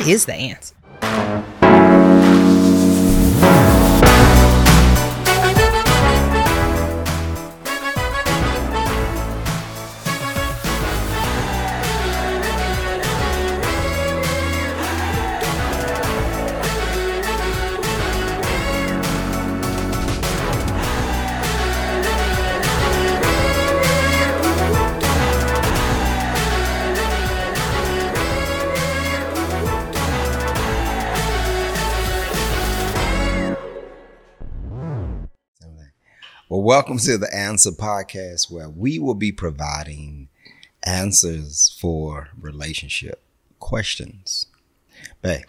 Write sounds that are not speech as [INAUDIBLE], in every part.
what is the answer? Well, welcome to the Answer Podcast, where we will be providing answers for relationship questions. But,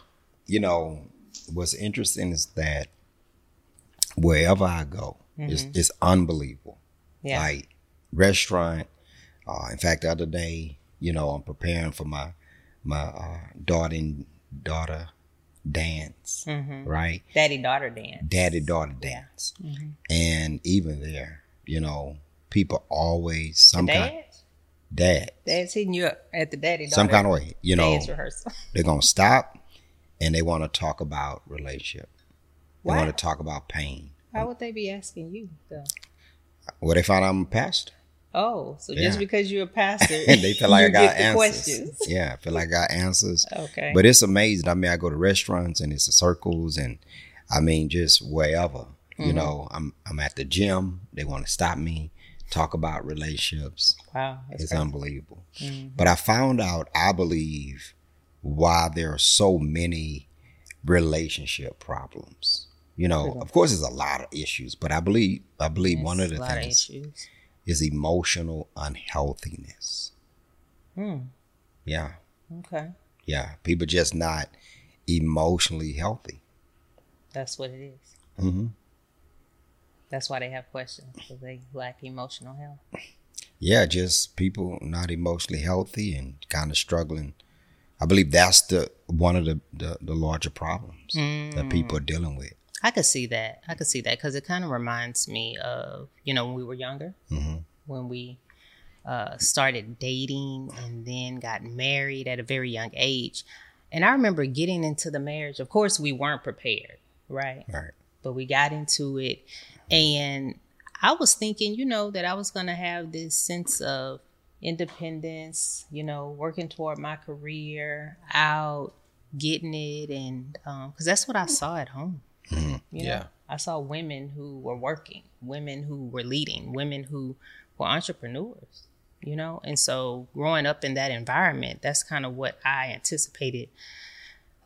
you know, what's interesting is that wherever I go, it's, it's unbelievable. Yeah. Like, restaurant. Uh, in fact, the other day, you know, I'm preparing for my my uh, daughter daughter dance, Mm-hmm. right? Daddy daughter dance. daddy daughter dance. And even there, you know, people always some kind Dad? dad, Dad's hitting you up at the daddy daughter some kind of way, you know, dance rehearsal. [LAUGHS] they're gonna stop and they want to talk about relationship. They to talk about pain. Why would they be asking you though? Well, they find I'm a pastor, Oh, so Yeah. just because you're a pastor, and [LAUGHS] they feel like I got answers. questions. Yeah, I feel like I got answers. Okay. But it's amazing. I mean, I go to restaurants and it's the circles, and I mean, just wherever. Mm-hmm. You know, I'm I'm at the gym. They want to stop me, talk about relationships. wow, It's crazy. unbelievable. Mm-hmm. But I found out, I believe, why there are so many relationship problems. You know, of course, there's a lot of issues, but I believe, I believe one of the a lot of things issues. Is emotional unhealthiness. Hmm. Yeah, Okay, yeah. People just not emotionally healthy. that's what it is. hmm That's why they have questions because they lack emotional health. Yeah, just people not emotionally healthy and kind of struggling. I believe that's the one of the the, the larger problems that people are dealing with. I could see that. I could see that because it kind of reminds me of you know when we were younger, hmm when we uh, started dating and then got married at a very young age. And I remember getting into the marriage. Of course, we weren't prepared, right? Right. But we got into it, and I was thinking, you know, that I was going to have this sense of independence, you know, working toward my career, out, getting it, and because that's what I saw at home. Hmm You know, Yeah. I saw women who were working, women who were leading, women who were entrepreneurs, you know? And so growing up in that environment, that's kind of what I anticipated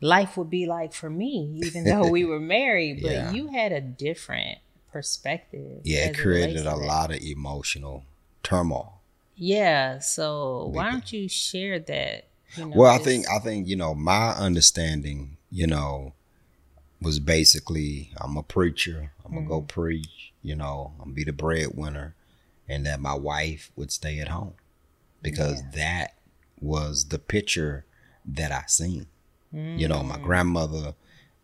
life would be like for me, even though we were [LAUGHS] married. But Yeah. you had a different perspective. Yeah, it created a lot of emotional turmoil. Yeah. So why don't you share that? You know, Well, I think I think you know my understanding, you know, was basically I'm a preacher. I'm gonna go preach. You know, I'm gonna be the breadwinner, and that my wife would stay at home because that was the picture that I seen. You know, my grandmother,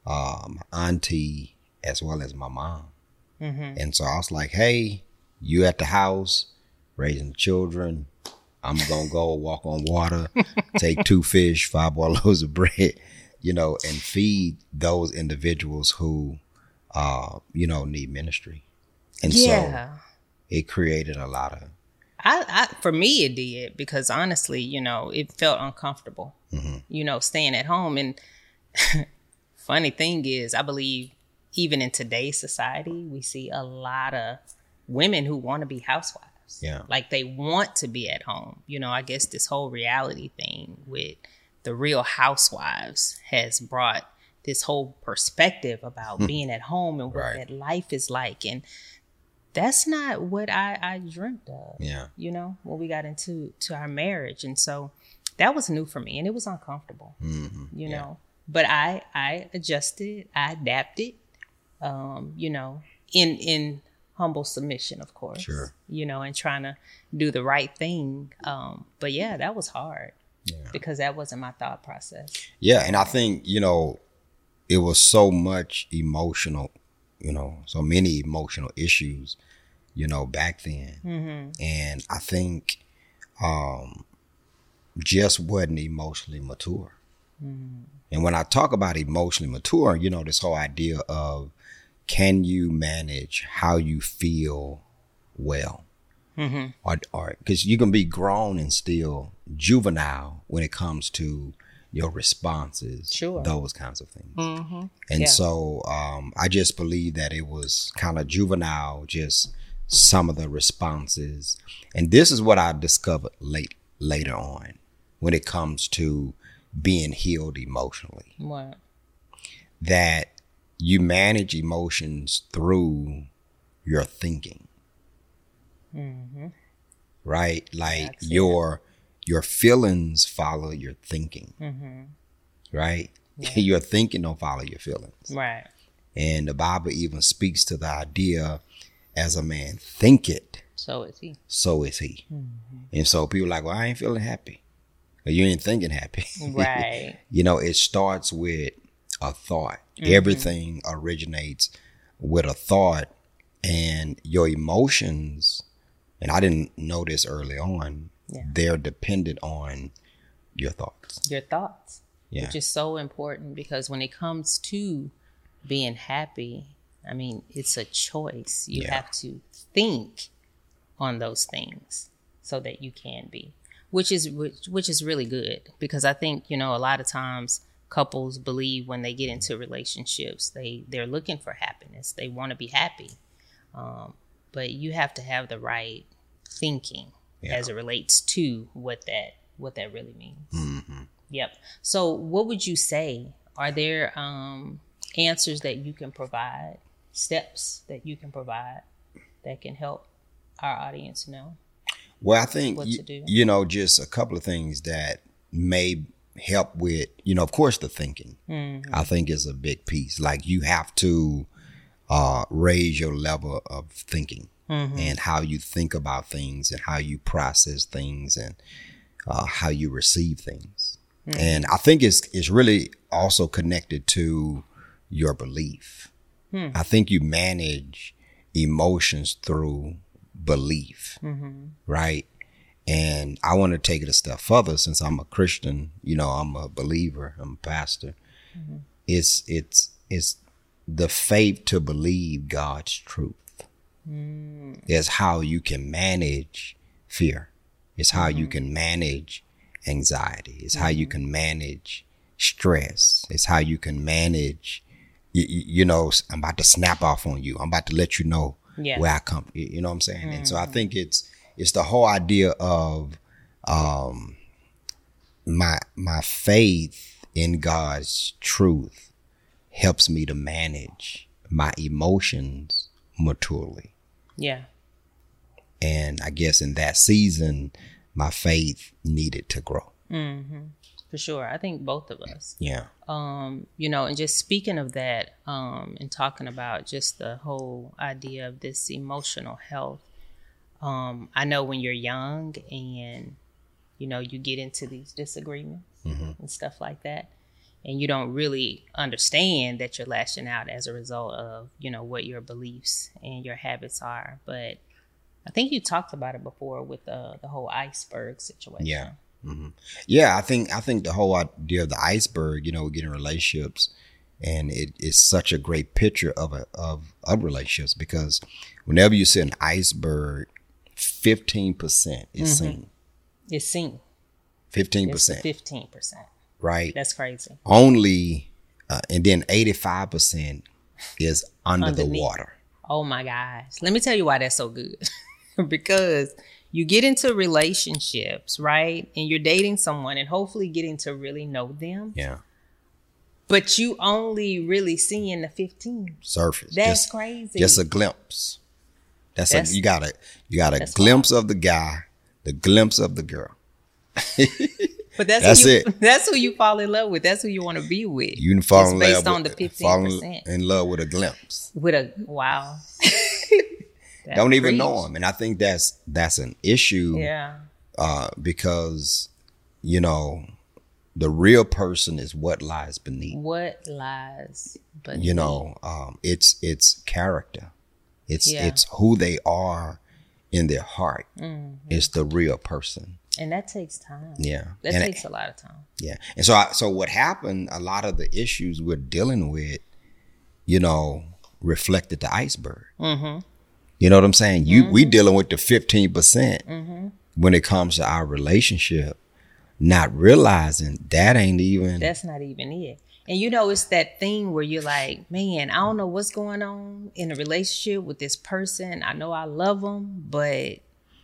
uh, my auntie, as well as my mom. Mhm. And so I was like, hey, you at the house raising the children. I'm to go walk on water, [LAUGHS] take two fish, five loaves of bread, you know, and feed those individuals who, uh, you know, need ministry. And so it created a lot of, I, I for me it did because honestly, you know, it felt uncomfortable. Mm-hmm. You know, staying at home and [LAUGHS] funny thing is, I believe even in today's society, we see a lot of women who want to be housewives. Yeah. Like they want to be at home. You know, I guess this whole reality thing with the real housewives has brought this whole perspective about being at home and what Hmm. Right. that life is like and that's not what I, I dreamt of yeah. you know, when we got into to our marriage. And so that was new for me and it was uncomfortable, hmm you yeah. know. But I I adjusted, I adapted, um, you know, in in humble submission, of course. Sure. You know, and trying to do the right thing. Um, but yeah, that was hard Yeah. because that wasn't my thought process. Yeah, and I think you know, it was so much emotional, you know, so many emotional issues, you know, back then, Mm-hmm. and I think, um, just wasn't emotionally mature. And when I talk about emotionally mature, you know, this whole idea of can you manage how you feel well? Mm-hmm. Or, or because you can be grown and still juvenile when it comes to your responses, Sure. those kinds of things. Mm-hmm. And Yeah. so um, I just believe that it was kind of juvenile, just some of the responses. And this is what I discovered late later on when it comes to being healed emotionally. What? That you manage emotions through your thinking. Mm-hmm. Right? Like That's it. your your feelings follow your thinking. Mm-hmm. Right? Yeah. [LAUGHS] your thinking don't follow your feelings. Right. And the Bible even speaks to the idea as a man think it, So is he. so is he. Mm-hmm. And so people like, well, I ain't feeling happy. Or you ain't thinking happy. [LAUGHS] Right. you know, it starts with a thought. Mm-hmm. Everything originates with a thought and your emotions, and I didn't know this early on, Yeah. they're dependent on your thoughts. Your thoughts. Yeah. Which is so important because when it comes to being happy, I mean, it's a choice. You Yeah. have to think on those things so that you can be. Which is which, which is really good because I think, you know, a lot of times couples believe when they get into relationships, they they're looking for happiness. They want to be happy. Um, but you have to have the right thinking Yeah. as it relates to what that what that really means. hmm Yep. So, what would you say? Are there um, answers that you can provide, steps that you can provide that can help our audience know? Well, I think What y- to do. you know just a couple of things that may help with you know of course the thinking. Mm-hmm. I think is a big piece. Like you have to uh, raise your level of thinking Mm-hmm. and how you think about things and how you process things and uh, how you receive things. Mm-hmm. And I think it's it's really also connected to your belief. Hmm. I think you manage emotions through belief, Mm-hmm. right? And I want to take it a step further since I'm a Christian, you know, I'm a believer, I'm a pastor. Mm-hmm. It's it's it's the faith to believe God's truth. Mm. Is how you can manage fear. It's how you can manage anxiety. It's how you can manage stress. It's how you can manage, you, you know, I'm about to snap off on you. I'm about to let you know Yeah. where I come. You you know what I'm saying? And so I think it's it's the whole idea of um my my faith in God's truth helps me to manage my emotions maturely. Yeah. And I guess in that season, my faith needed to grow. Mm-hmm. For sure. I think both of us. Yeah. um, you know, and just speaking of that, um, and talking about just the whole idea of this emotional health. Um, I know when you're young and you know you get into these disagreements Mhm. and stuff like that, and you don't really understand that you're lashing out as a result of you know what your beliefs and your habits are. But I think you talked about it before with the the whole iceberg situation. Yeah. hmm Yeah, I think I think the whole idea of the iceberg, you know, getting relationships, and it is such a great picture of a of of relationships because whenever you see an iceberg, fifteen percent is seen. It's seen. Fifteen It's percent, fifteen percent. Right? That's crazy. Only, uh, and then eighty five percent is under the water. Oh my gosh. Let me tell you why that's so good. [LAUGHS] because you get into relationships, right? And you're dating someone and hopefully getting to really know them, Yeah, but you only really seeing the 15. surface. That's just, crazy. just a glimpse. That's, That's- a you got a you got a glimpse of the guy, the glimpse of the girl. [LAUGHS] but that's, that's who you, it. [LAUGHS] That's who you fall in love with. That's who you want to be with. You can fall It's in based love on with, the in- 15%. in love with a glimpse. With a wow. [LAUGHS] Don't even preach. know him, and I think that's that's an issue Yeah. uh, because you know the real person is what lies beneath. What lies but You know, um, it's it's character. It's Yeah. it's who they are in their heart. Mm. It's the real person. And that takes time. Yeah. That and takes a lot of time. Yeah. And so, I, so what happened? A lot of the issues we're dealing with, you know, reflected the iceberg. Mm-hmm. You know what I'm saying? You we dealing with the 15 percent when it comes to our relationship, not realizing that ain't even. That's not even it. And you know, it's that thing where you're like, man, I don't know what's going on in a relationship with this person. I know I love them, but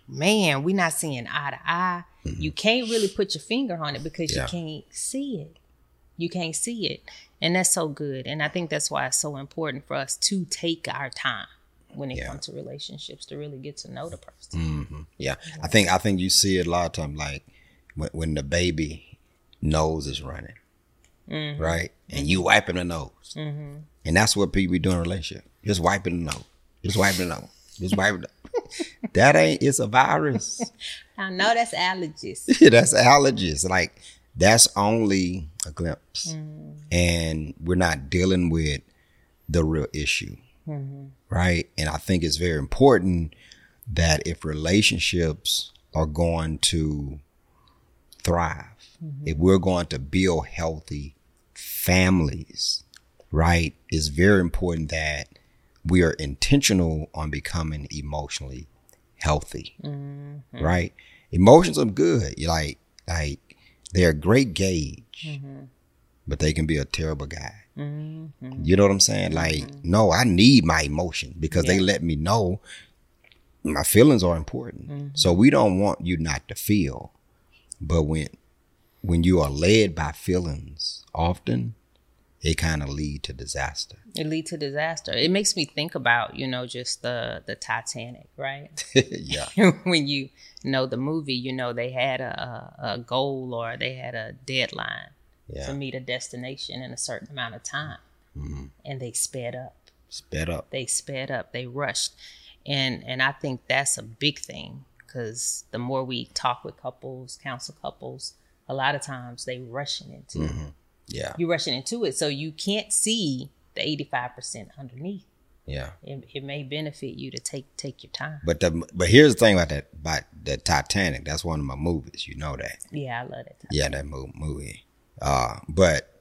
man, we're not seeing eye to eye. You can't really put your finger on it because Yeah. you can't see it. You can't see it. And that's so good. And I think that's why it's so important for us to take our time when it Yeah. comes to relationships to really get to know the person. Mhm. Yeah, I think I think you see it a lot of times, like when, when the baby nose is running, Mm-hmm. right, and you wiping the nose, and that's what people be doing in a relationship, just wiping the nose, just wiping the nose, just wiping. The, [LAUGHS] that ain't it's a virus. [LAUGHS] I know that's allergies. [LAUGHS] that's allergies. Like that's only a glimpse, mm-hmm. and we're not dealing with the real issue, mm-hmm. right? And I think it's very important that if relationships are going to thrive, mm-hmm. if we're going to build healthy families, right, it's very important that we are intentional on becoming emotionally healthy, mm-hmm. right? Emotions are good. Like, like they're a great gauge, mm-hmm. but they can be a terrible guide. Mm-hmm. You know what I'm saying? Like, no, I need my emotions because they let me know my feelings are important. So we don't want you not to feel, but when when you are led by feelings, often it kind of lead to disaster. It lead to disaster. It makes me think about, you know, just the the Titanic, right? [LAUGHS] yeah, [LAUGHS] when you know the movie, you know they had a, a, goal or they had a deadline to meet a destination in a certain amount of time, mm-hmm. and they sped up. sped up. They sped up. They rushed, and and I think that's a big thing because the more we talk with couples, counsel couples, a lot of times they rushing into it. Yeah, You're rushing into it, so you can't see the eighty five percent underneath. yeah. It, it may benefit you to take take your time. But the but here's the thing about that about the Titanic. That's one of my movies. You know that. Yeah, I love that. Time. Yeah, that mo- movie. Uh, but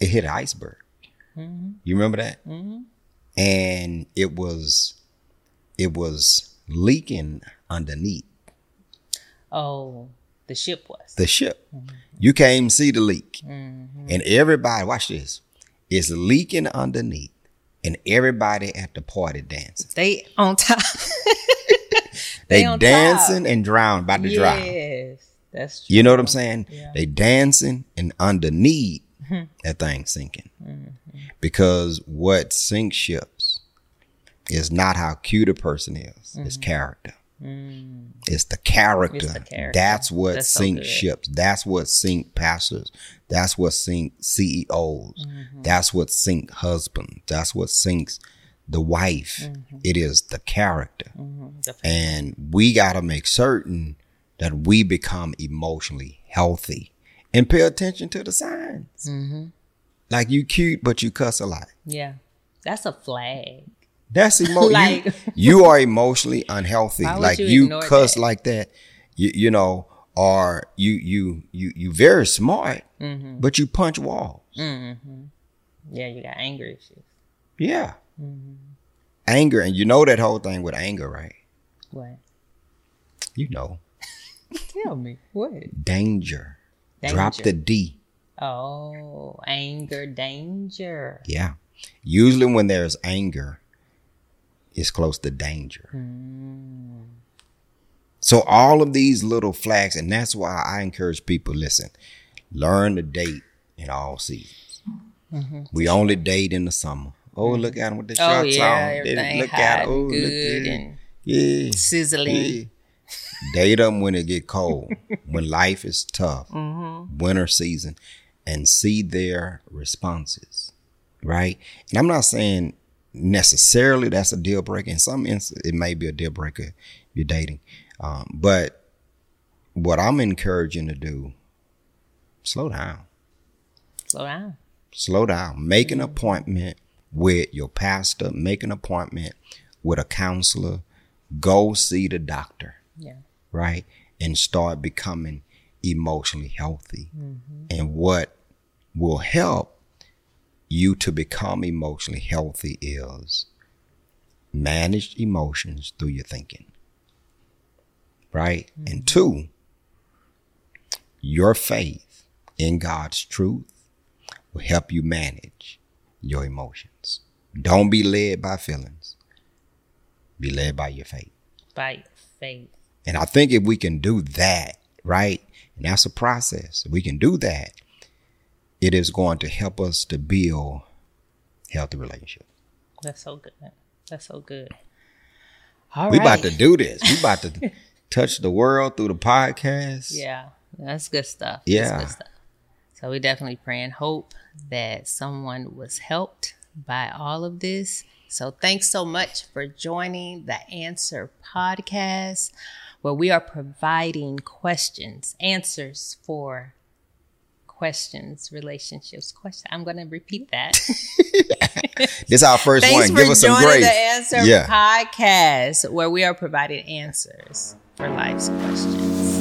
it hit an iceberg. You remember that? Mm-hmm. And it was it was leaking underneath Oh, the ship was. the ship. You can't even see the leak. Mm-hmm. And everybody, watch this, is leaking underneath. And everybody at the party dancing. they on top. [LAUGHS] They, top. dancing and drown by the drown. yes, that's true. You know what I'm saying? Yeah. They dancing and underneath mm-hmm. that thing sinking. Mm-hmm. Because what sinks ships is not how cute a person is. It's character. Mm. It's the character. It's the character. That's what That's so sinks ships. That's what sink pastors. That's what sink CEOs. Mm-hmm. That's what sink husbands. That's what sinks the wife. Mm-hmm. It is the character. Mm-hmm. The- And we got to make certain that we become emotionally healthy and pay attention to the signs. Like you cute, but you cuss a lot. yeah, that's a flag. That's [LAUGHS] emo- Like- you, you are emotionally unhealthy. Like you you, cuss that? like that. You you know, or you you you you very smart, Mm-hmm. but you punch walls. Yeah, you got anger issues. Yeah. Mm-hmm. Anger, and you know that whole thing with anger, right? What? You know, [LAUGHS] Tell me what? danger. Drop the D. Oh, anger, danger. Yeah. Usually when there's anger, it's close to danger. Mm. So all of these little flags, and that's why I encourage people, listen, learn to date in all seasons. Mm-hmm. We only date in the summer. Oh, mm-hmm. look at them with the Oh shorts yeah, on. They- everything look at 'em. and Oh, look good at 'em. yeah. sizzling. Yeah. Date them when it get cold, [LAUGHS] when life is tough, Mm-hmm. winter season, and see their responses, right? And I'm not saying necessarily that's a deal breaker. In some instances, it may be a deal breaker. if You're dating, um, but what I'm encouraging to do, slow down, Slow down. slow down. Make an appointment with your pastor. Make an appointment with a counselor. Go see the doctor Yeah. right? and start becoming emotionally healthy. And what will help you to become emotionally healthy is manage emotions through your thinking. Right? And mm-hmm. two, your faith in God's truth will help you manage your emotions. Don't be led by feelings. Be led by your faith. By faith. And I think if we can do that, right? And that's a process. If we can do that, it is going to help us to build healthy relationships. That's so good. That's so good. All we right. about to do this. We about to [LAUGHS] touch the world through the podcast. Yeah, that's good stuff. Yeah. That's good stuff. So we definitely pray and hope that someone was helped by all of this. So thanks so much for joining the Answer podcast, where we are providing questions, answers for questions, relationships, questions. I'm going to repeat that. [LAUGHS] This is our first Thanks one. for Give us some joining grace. the Answer Yeah. podcast, where we are providing answers for life's questions.